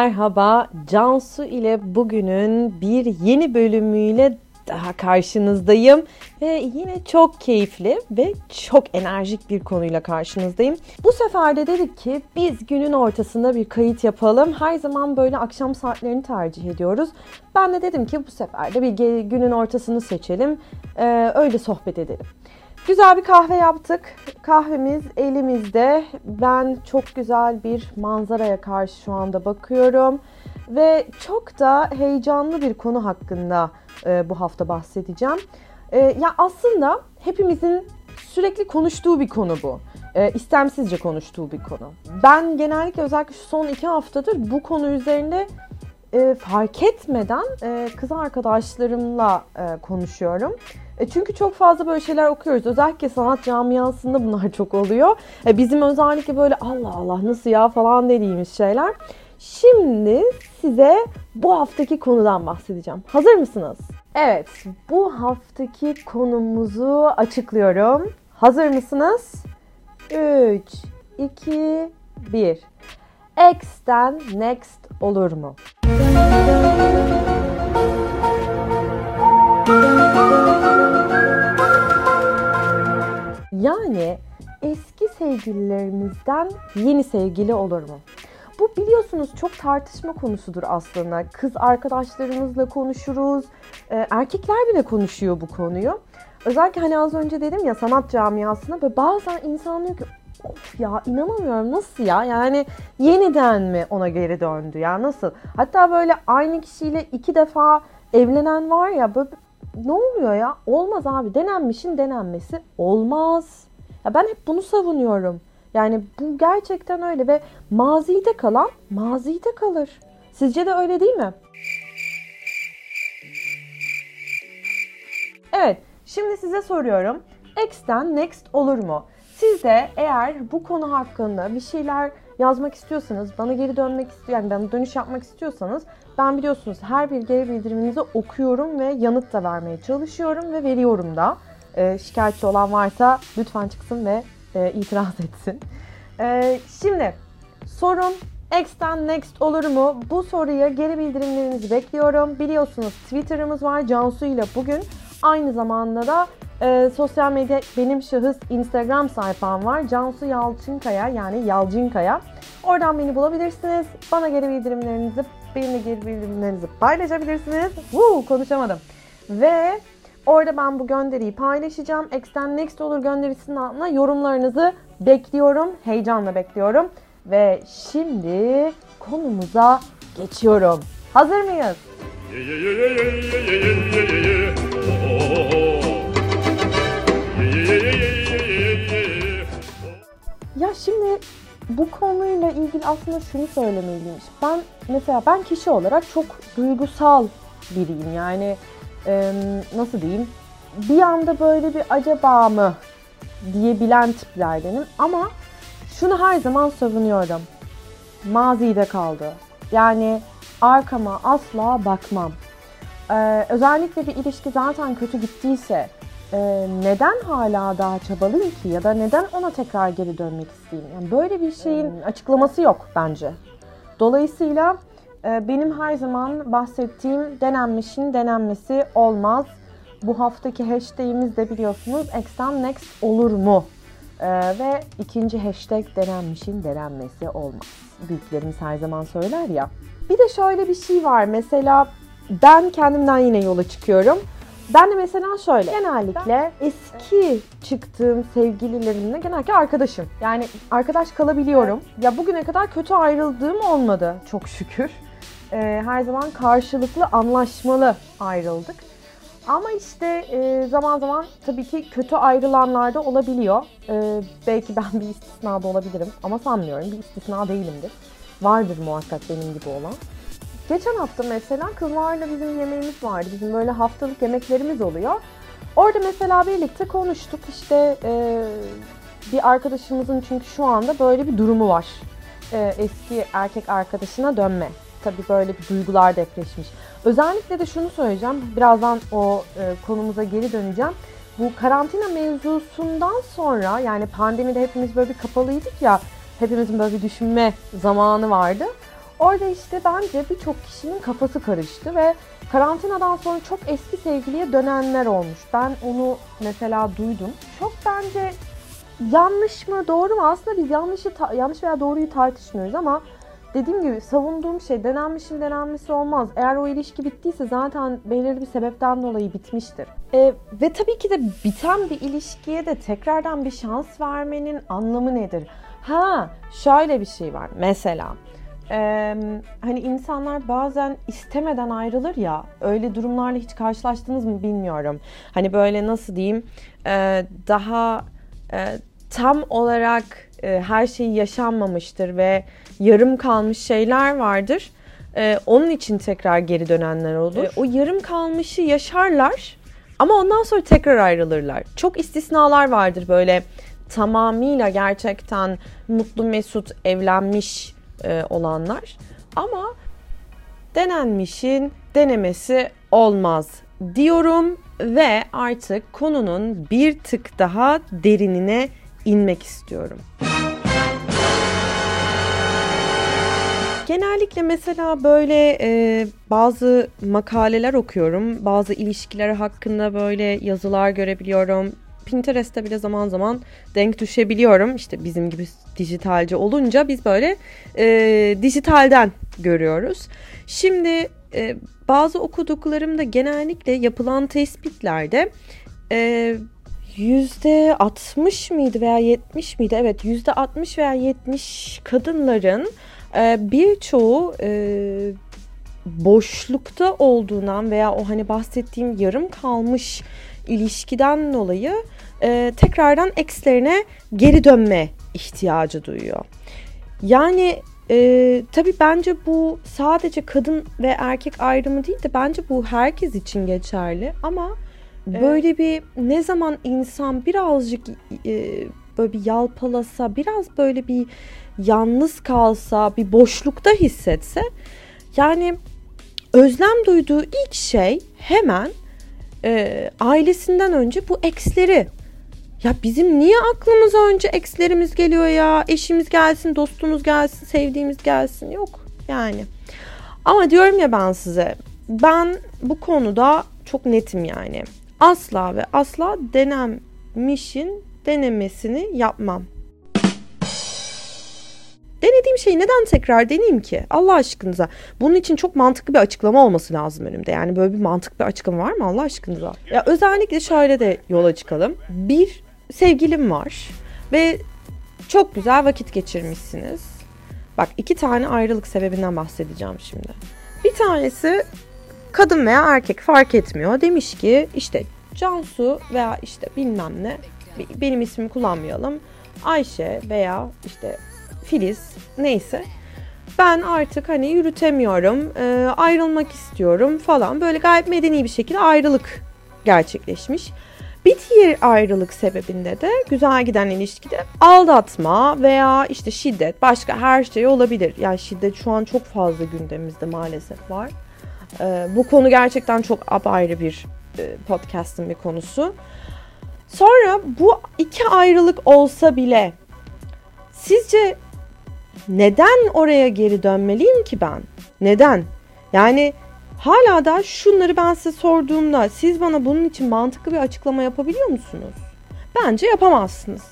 Merhaba, Cansu ile bugünün bir yeni bölümüyle daha karşınızdayım ve yine çok keyifli ve çok enerjik bir konuyla karşınızdayım. Bu sefer de dedik ki biz günün ortasında bir kayıt yapalım. Her zaman böyle akşam saatlerini tercih ediyoruz. Ben de dedim ki bu sefer de bir günün ortasını seçelim. Ee, öyle sohbet edelim. Güzel bir kahve yaptık. Kahvemiz elimizde. Ben çok güzel bir manzaraya karşı şu anda bakıyorum. Ve çok da heyecanlı bir konu hakkında e, bu hafta bahsedeceğim. E, ya aslında hepimizin sürekli konuştuğu bir konu bu. E, istemsizce konuştuğu bir konu. Ben genellikle özellikle şu son iki haftadır bu konu üzerinde e, fark etmeden e, kız arkadaşlarımla e, konuşuyorum. E, çünkü çok fazla böyle şeyler okuyoruz. Özellikle sanat camiasında bunlar çok oluyor. E, bizim özellikle böyle Allah Allah nasıl ya falan dediğimiz şeyler. Şimdi size bu haftaki konudan bahsedeceğim. Hazır mısınız? Evet, bu haftaki konumuzu açıklıyorum. Hazır mısınız? 3, 2, 1. X'ten next olur mu? Yani eski sevgililerimizden yeni sevgili olur mu? Bu biliyorsunuz çok tartışma konusudur aslında. Kız arkadaşlarımızla konuşuruz, e, erkekler bile konuşuyor bu konuyu. Özellikle hani az önce dedim ya sanat camiasına ve bazen insan diyor ki of ya inanamıyorum nasıl ya yani yeniden mi ona geri döndü ya nasıl? Hatta böyle aynı kişiyle iki defa evlenen var ya böyle ne oluyor ya? Olmaz abi. Denenmişin denenmesi olmaz. Ya ben hep bunu savunuyorum. Yani bu gerçekten öyle ve mazide kalan mazide kalır. Sizce de öyle değil mi? Evet, şimdi size soruyorum. X'ten next olur mu? Siz de eğer bu konu hakkında bir şeyler yazmak istiyorsanız, bana geri dönmek istiyor, yani bana dönüş yapmak istiyorsanız ben biliyorsunuz her bir geri bildiriminizi okuyorum ve yanıt da vermeye çalışıyorum ve veriyorum da. E, şikayetçi olan varsa lütfen çıksın ve e, itiraz etsin. E, şimdi sorun X'ten next olur mu? Bu soruya geri bildirimlerinizi bekliyorum. Biliyorsunuz Twitter'ımız var Cansu ile bugün. Aynı zamanda da e, sosyal medya benim şahıs Instagram sayfam var. Cansu Yalçınkaya yani Yalçınkaya. Oradan beni bulabilirsiniz. Bana geri bildirimlerinizi, benimle geri bildirimlerinizi paylaşabilirsiniz. Woo, konuşamadım. Ve orada ben bu gönderiyi paylaşacağım. X'ten Next olur gönderisinin altına yorumlarınızı bekliyorum. Heyecanla bekliyorum. Ve şimdi konumuza geçiyorum. Hazır mıyız? Ya şimdi bu konuyla ilgili aslında şunu söylemeliymiş. Ben mesela ben kişi olarak çok duygusal biriyim. Yani e, nasıl diyeyim? Bir anda böyle bir acaba mı diyebilen tiplerdenim. Ama şunu her zaman savunuyorum. Mazide kaldı. Yani arkama asla bakmam. Ee, özellikle bir ilişki zaten kötü gittiyse e, neden hala daha çabalıyım ki ya da neden ona tekrar geri dönmek isteyeyim? Yani böyle bir şeyin açıklaması yok bence. Dolayısıyla e, benim her zaman bahsettiğim denenmişin denenmesi olmaz. Bu haftaki hashtagimiz de biliyorsunuz X'ten Next olur mu? Ee, ve ikinci hashtag denenmişin denenmesi olmaz. Büyüklerimiz her zaman söyler ya. Bir de şöyle bir şey var. Mesela ben kendimden yine yola çıkıyorum. Ben de mesela şöyle, genellikle eski çıktığım sevgililerimle genellikle arkadaşım. Yani arkadaş kalabiliyorum. Ya bugüne kadar kötü ayrıldığım olmadı çok şükür. Ee, her zaman karşılıklı anlaşmalı ayrıldık. Ama işte e, zaman zaman tabii ki kötü ayrılanlar da olabiliyor. E, belki ben bir istisna da olabilirim ama sanmıyorum. Bir istisna değilimdir. Vardır muhakkak benim gibi olan. Geçen hafta mesela kızlarla bizim yemeğimiz vardı. Bizim böyle haftalık yemeklerimiz oluyor. Orada mesela birlikte konuştuk. İşte e, bir arkadaşımızın çünkü şu anda böyle bir durumu var. E, eski erkek arkadaşına dönme. Tabii böyle bir duygular depreşmiş. Özellikle de şunu söyleyeceğim. Birazdan o e, konumuza geri döneceğim. Bu karantina mevzusundan sonra yani pandemide hepimiz böyle bir kapalıydık ya. Hepimizin böyle bir düşünme zamanı vardı. Orada işte bence birçok kişinin kafası karıştı ve karantinadan sonra çok eski sevgiliye dönenler olmuş. Ben onu mesela duydum. Çok bence yanlış mı doğru mu aslında biz yanlışı yanlış veya doğruyu tartışmıyoruz ama dediğim gibi savunduğum şey denenmişin denenmesi olmaz. Eğer o ilişki bittiyse zaten belirli bir sebepten dolayı bitmiştir. E, ve tabii ki de biten bir ilişkiye de tekrardan bir şans vermenin anlamı nedir? Ha şöyle bir şey var mesela. Ee, hani insanlar bazen istemeden ayrılır ya öyle durumlarla hiç karşılaştınız mı bilmiyorum. Hani böyle nasıl diyeyim e, daha e, tam olarak e, her şey yaşanmamıştır ve yarım kalmış şeyler vardır. E, onun için tekrar geri dönenler olur. E, o yarım kalmışı yaşarlar ama ondan sonra tekrar ayrılırlar. Çok istisnalar vardır böyle tamamıyla gerçekten mutlu mesut evlenmiş e, olanlar. Ama denenmişin denemesi olmaz diyorum ve artık konunun bir tık daha derinine inmek istiyorum. Genellikle mesela böyle e, bazı makaleler okuyorum. Bazı ilişkiler hakkında böyle yazılar görebiliyorum. Pinterest'te bile zaman zaman denk düşebiliyorum. İşte bizim gibi dijitalci olunca biz böyle e, dijitalden görüyoruz. Şimdi e, bazı okuduklarımda genellikle yapılan tespitlerde e, yüzde 60 mıydı veya 70 miydi? Evet yüzde 60 veya 70 kadınların e, birçoğu e, boşlukta olduğundan veya o hani bahsettiğim yarım kalmış ilişkiden dolayı e, tekrardan ekslerine geri dönme ihtiyacı duyuyor. Yani e, tabii bence bu sadece kadın ve erkek ayrımı değil de bence bu herkes için geçerli ama böyle bir ne zaman insan birazcık e, böyle bir yalpalasa, biraz böyle bir yalnız kalsa, bir boşlukta hissetse yani özlem duyduğu ilk şey hemen e, ailesinden önce bu eksleri ya bizim niye aklımıza önce ekslerimiz geliyor ya? Eşimiz gelsin, dostumuz gelsin, sevdiğimiz gelsin. Yok yani. Ama diyorum ya ben size. Ben bu konuda çok netim yani. Asla ve asla denenmişin denemesini yapmam. Denediğim şeyi neden tekrar deneyeyim ki? Allah aşkınıza. Bunun için çok mantıklı bir açıklama olması lazım önümde. Yani böyle bir mantıklı bir açıklama var mı Allah aşkınıza? Ya özellikle şöyle de yola çıkalım. Bir sevgilim var ve çok güzel vakit geçirmişsiniz. Bak iki tane ayrılık sebebinden bahsedeceğim şimdi. Bir tanesi kadın veya erkek fark etmiyor. Demiş ki işte Cansu veya işte bilmem ne benim ismimi kullanmayalım. Ayşe veya işte Filiz neyse ben artık hani yürütemiyorum, e, ayrılmak istiyorum falan. Böyle gayet medeni bir şekilde ayrılık gerçekleşmiş. Bir diğer ayrılık sebebinde de güzel giden ilişkide aldatma veya işte şiddet başka her şey olabilir. Yani şiddet şu an çok fazla gündemimizde maalesef var. Ee, bu konu gerçekten çok apayrı bir e, podcast'ın bir konusu. Sonra bu iki ayrılık olsa bile sizce neden oraya geri dönmeliyim ki ben? Neden? Yani hala da şunları ben size sorduğumda siz bana bunun için mantıklı bir açıklama yapabiliyor musunuz? Bence yapamazsınız.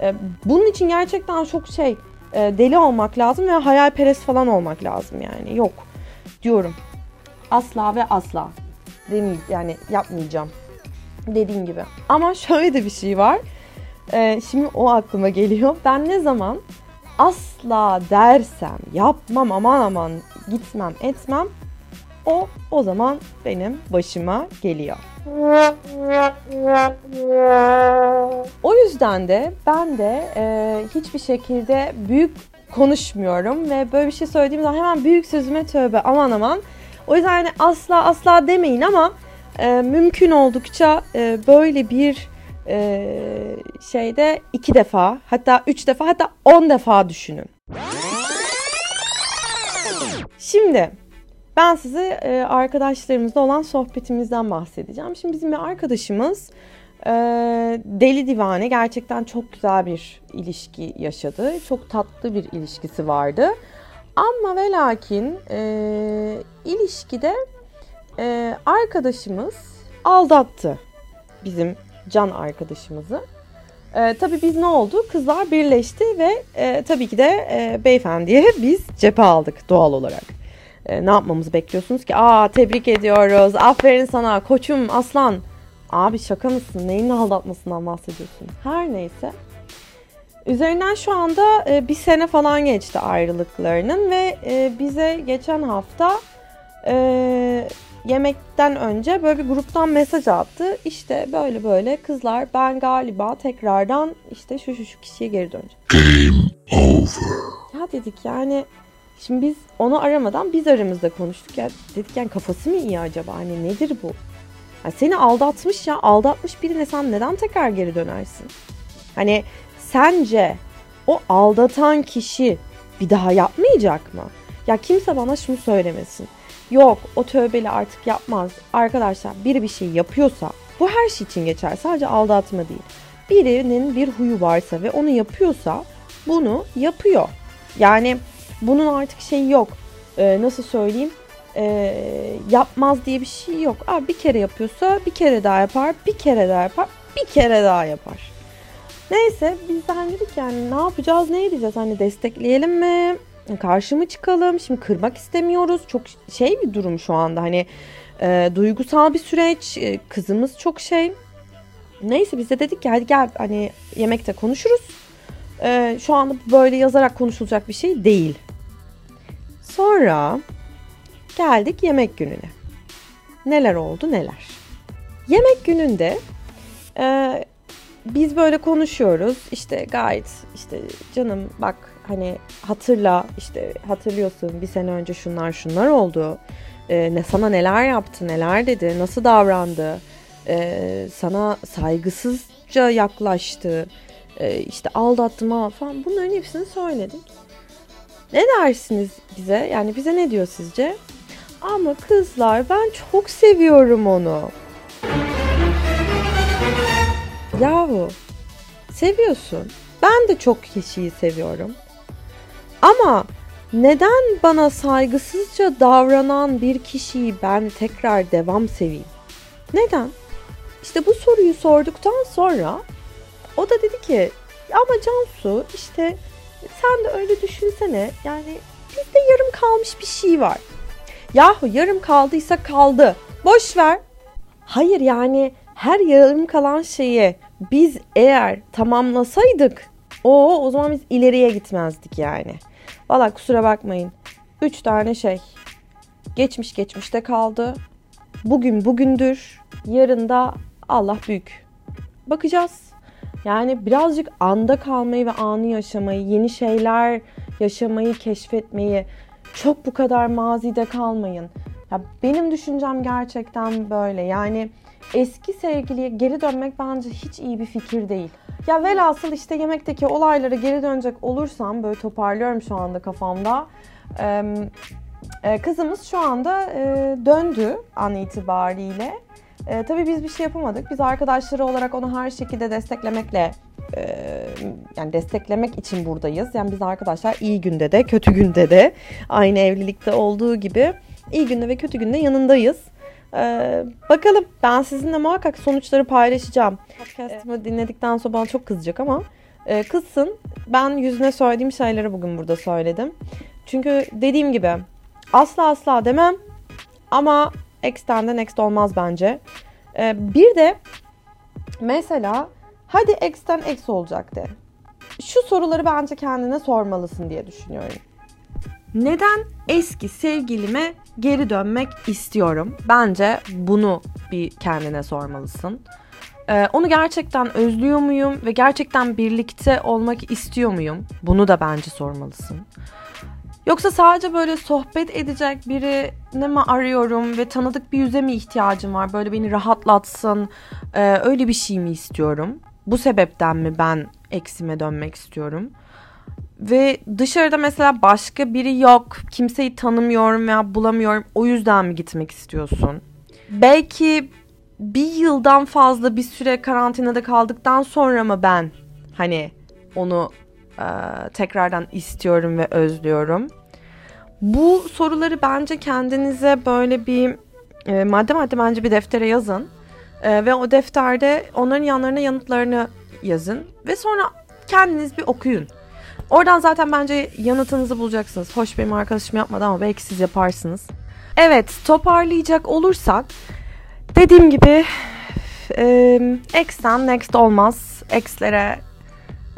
Ee, bunun için gerçekten çok şey e, deli olmak lazım ve hayalperest falan olmak lazım yani. Yok diyorum. Asla ve asla. Demeyeyim yani yapmayacağım. Dediğim gibi. Ama şöyle de bir şey var. Ee, şimdi o aklıma geliyor. Ben ne zaman asla dersem, yapmam aman aman gitmem etmem o o zaman benim başıma geliyor. O yüzden de ben de e, hiçbir şekilde büyük konuşmuyorum ve böyle bir şey söylediğim zaman hemen büyük sözüme tövbe aman aman. O yüzden hani asla asla demeyin ama e, mümkün oldukça e, böyle bir e, şeyde iki defa hatta üç defa hatta on defa düşünün. Şimdi ben size e, arkadaşlarımızla olan sohbetimizden bahsedeceğim. Şimdi bizim bir arkadaşımız e, deli divane gerçekten çok güzel bir ilişki yaşadı. Çok tatlı bir ilişkisi vardı. Ama ve lakin e, ilişkide e, arkadaşımız aldattı bizim can arkadaşımızı. E, tabii biz ne oldu? Kızlar birleşti ve e, tabii ki de e, beyefendiye biz cephe aldık doğal olarak. E, ne yapmamızı bekliyorsunuz ki? Aa tebrik ediyoruz. Aferin sana koçum aslan. Abi şaka mısın? Neyin aldatmasından bahsediyorsun? Her neyse. Üzerinden şu anda e, bir sene falan geçti ayrılıklarının ve e, bize geçen hafta e, yemekten önce böyle bir gruptan mesaj attı. İşte böyle böyle kızlar ben galiba tekrardan işte şu şu şu kişiye geri döneceğim. Game over. Ya dedik yani şimdi biz onu aramadan biz aramızda konuştuk ya dedik yani kafası mı iyi acaba hani nedir bu? Yani seni aldatmış ya aldatmış birine sen neden tekrar geri dönersin? Hani sence o aldatan kişi bir daha yapmayacak mı? Ya kimse bana şunu söylemesin. Yok o tövbeli artık yapmaz. Arkadaşlar biri bir şey yapıyorsa bu her şey için geçer. Sadece aldatma değil. Birinin bir huyu varsa ve onu yapıyorsa bunu yapıyor. Yani bunun artık şeyi yok. Ee, nasıl söyleyeyim? Ee, yapmaz diye bir şey yok. Abi bir kere yapıyorsa bir kere daha yapar, bir kere daha yapar, bir kere daha yapar. Neyse biz de hani dedik yani ne yapacağız, ne edeceğiz? Hani destekleyelim mi? Karşı mı çıkalım? Şimdi kırmak istemiyoruz. Çok şey bir durum şu anda hani e, duygusal bir süreç. E, kızımız çok şey. Neyse biz de dedik ki hadi gel hani yemekte konuşuruz. E, şu anda böyle yazarak konuşulacak bir şey değil. Sonra geldik yemek gününe. Neler oldu neler. Yemek gününde e, biz böyle konuşuyoruz. İşte gayet işte canım bak hani hatırla işte hatırlıyorsun bir sene önce şunlar şunlar oldu. Ee, ne sana neler yaptı, neler dedi, nasıl davrandı, ee, sana saygısızca yaklaştı, ee, işte aldattı mı falan bunların hepsini söyledik. Ne dersiniz bize? Yani bize ne diyor sizce? Ama kızlar ben çok seviyorum onu. Yahu seviyorsun. Ben de çok kişiyi seviyorum. Ama neden bana saygısızca davranan bir kişiyi ben tekrar devam seveyim? Neden? İşte bu soruyu sorduktan sonra o da dedi ki ama Cansu işte sen de öyle düşünsene yani bizde yarım kalmış bir şey var. Yahu yarım kaldıysa kaldı. Boş ver. Hayır yani her yarım kalan şeyi biz eğer tamamlasaydık o o zaman biz ileriye gitmezdik yani. Valla kusura bakmayın. Üç tane şey. Geçmiş geçmişte kaldı. Bugün bugündür. Yarın da Allah büyük. Bakacağız. Yani birazcık anda kalmayı ve anı yaşamayı, yeni şeyler yaşamayı, keşfetmeyi, çok bu kadar mazide kalmayın. Ya benim düşüncem gerçekten böyle. Yani eski sevgiliye geri dönmek bence hiç iyi bir fikir değil. Ya velhasıl işte yemekteki olaylara geri dönecek olursam böyle toparlıyorum şu anda kafamda. Ee, kızımız şu anda e, döndü an itibariyle. E, tabii biz bir şey yapamadık. Biz arkadaşları olarak onu her şekilde desteklemekle e, yani desteklemek için buradayız. Yani biz arkadaşlar iyi günde de kötü günde de aynı evlilikte olduğu gibi iyi günde ve kötü günde yanındayız. Ee, bakalım ben sizinle muhakkak sonuçları paylaşacağım. Podcast'ımı dinledikten sonra bana çok kızacak ama e, kızsın. Ben yüzüne söylediğim şeyleri bugün burada söyledim. Çünkü dediğim gibi asla asla demem ama X'ten de next olmaz bence. Ee, bir de mesela hadi X'ten X olacak de. Şu soruları bence kendine sormalısın diye düşünüyorum. Neden eski sevgilime geri dönmek istiyorum? Bence bunu bir kendine sormalısın. Ee, onu gerçekten özlüyor muyum ve gerçekten birlikte olmak istiyor muyum? Bunu da bence sormalısın. Yoksa sadece böyle sohbet edecek biri ne mi arıyorum ve tanıdık bir yüze mi ihtiyacım var? Böyle beni rahatlatsın, e, öyle bir şey mi istiyorum? Bu sebepten mi ben eksime dönmek istiyorum? Ve dışarıda mesela başka biri yok. Kimseyi tanımıyorum veya bulamıyorum. O yüzden mi gitmek istiyorsun? Belki bir yıldan fazla bir süre karantinada kaldıktan sonra mı ben hani onu e, tekrardan istiyorum ve özlüyorum? Bu soruları bence kendinize böyle bir e, madde madde bence bir deftere yazın. E, ve o defterde onların yanlarına yanıtlarını yazın. Ve sonra kendiniz bir okuyun. Oradan zaten bence yanıtınızı bulacaksınız. Hoş benim arkadaşım yapmadı ama belki siz yaparsınız. Evet toparlayacak olursak dediğim gibi e, X'ten next olmaz. X'lere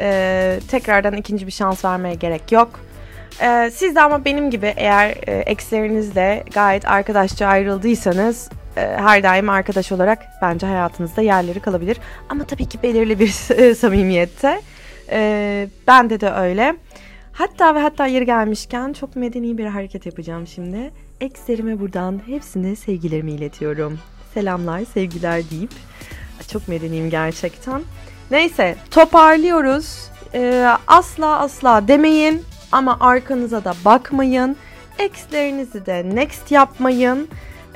e, tekrardan ikinci bir şans vermeye gerek yok. E, siz de ama benim gibi eğer e, ekslerinizle gayet arkadaşça ayrıldıysanız her daim arkadaş olarak bence hayatınızda yerleri kalabilir. Ama tabii ki belirli bir samimiyette. E, bende de öyle. Hatta ve hatta yeri gelmişken çok medeni bir hareket yapacağım şimdi. Ekslerime buradan hepsine sevgilerimi iletiyorum. Selamlar, sevgiler deyip. Çok medeniyim gerçekten. Neyse toparlıyoruz. Ee, asla asla demeyin ama arkanıza da bakmayın. Ex'lerinizi de next yapmayın.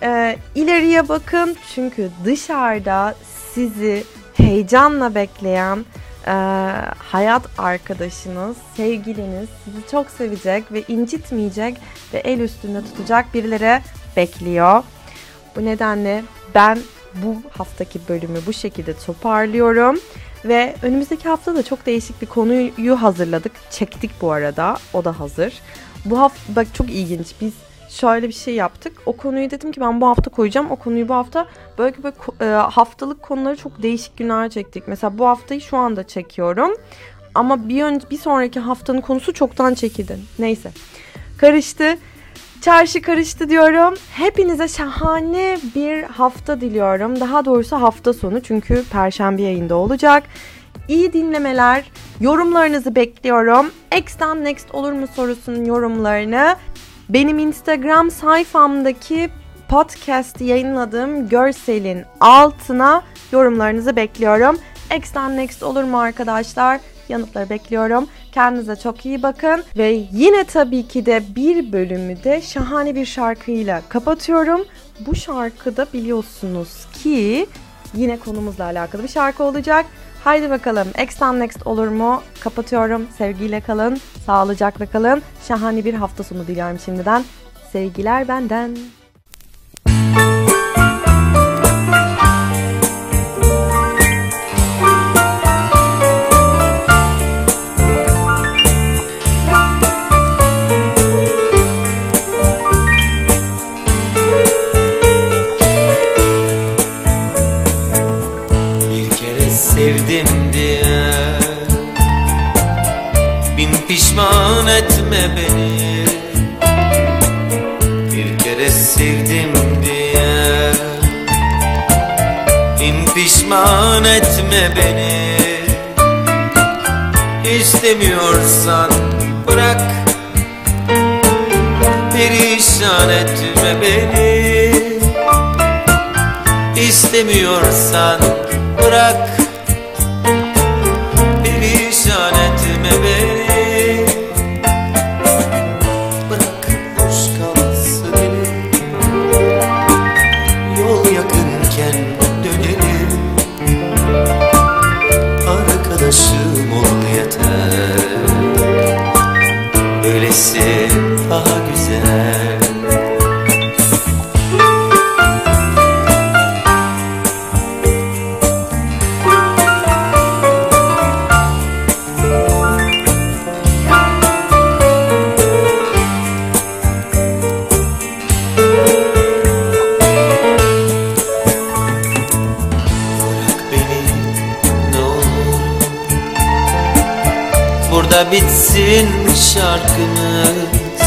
Ee, ileriye bakın çünkü dışarıda sizi heyecanla bekleyen e, hayat arkadaşınız, sevgiliniz sizi çok sevecek ve incitmeyecek ve el üstünde tutacak birileri bekliyor. Bu nedenle ben bu haftaki bölümü bu şekilde toparlıyorum. Ve önümüzdeki hafta da çok değişik bir konuyu hazırladık. Çektik bu arada. O da hazır. Bu hafta bak çok ilginç. Biz şöyle bir şey yaptık. O konuyu dedim ki ben bu hafta koyacağım. O konuyu bu hafta böyle böyle haftalık konuları çok değişik günler çektik. Mesela bu haftayı şu anda çekiyorum. Ama bir önce bir sonraki haftanın konusu çoktan çekildi. Neyse. Karıştı. Çarşı karıştı diyorum. Hepinize şahane bir hafta diliyorum. Daha doğrusu hafta sonu çünkü perşembe yayında olacak. İyi dinlemeler. Yorumlarınızı bekliyorum. X'ten next olur mu sorusunun yorumlarını benim Instagram sayfamdaki podcast yayınladığım görselin altına yorumlarınızı bekliyorum. X'ten next olur mu arkadaşlar? Yanıtları bekliyorum. Kendinize çok iyi bakın. Ve yine tabii ki de bir bölümü de şahane bir şarkıyla kapatıyorum. Bu şarkıda biliyorsunuz ki yine konumuzla alakalı bir şarkı olacak. Haydi bakalım X'ten Next olur mu? Kapatıyorum. Sevgiyle kalın. Sağlıcakla kalın. Şahane bir hafta sonu diliyorum şimdiden. Sevgiler benden. Perişan etme beni. İstemiyorsan bırak bitsin şarkımız.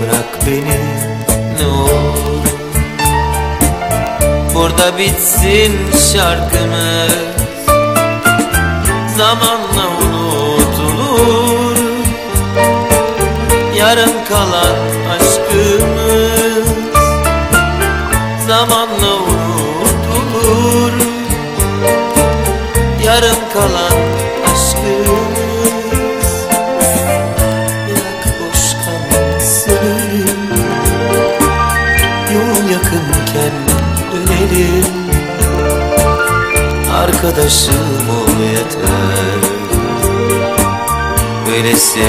Bırak beni ne olur. Burada bitsin şarkımız. Zamanla unutulur. Yarım kalan arkadaşım ol yeter. Böylesi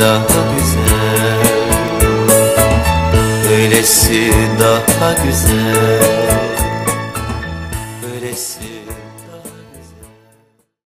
daha güzel. Böylesi daha güzel.